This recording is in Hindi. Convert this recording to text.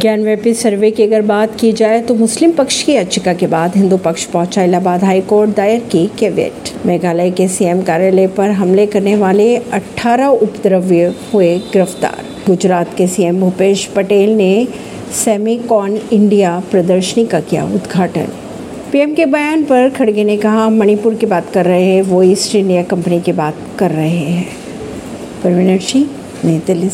ज्ञानव्यापी सर्वे की अगर बात की जाए तो मुस्लिम पक्ष की याचिका के बाद हिंदू पक्ष पहुँचा। इलाहाबाद हाईकोर्ट दायर की केवेट मेघालय के सीएम कार्यालय पर हमले करने वाले 18 उपद्रव्य हुए गिरफ़्तार। गुजरात के सीएम भूपेश पटेल ने सेमीकॉन इंडिया प्रदर्शनी का किया उद्घाटन। पीएम के बयान पर खड़गे ने कहा, मणिपुर की बात कर रहे हैं, वो ईस्ट इंडिया कंपनी की बात कर रहे हैं। परवीन सिंह, नई दिल्ली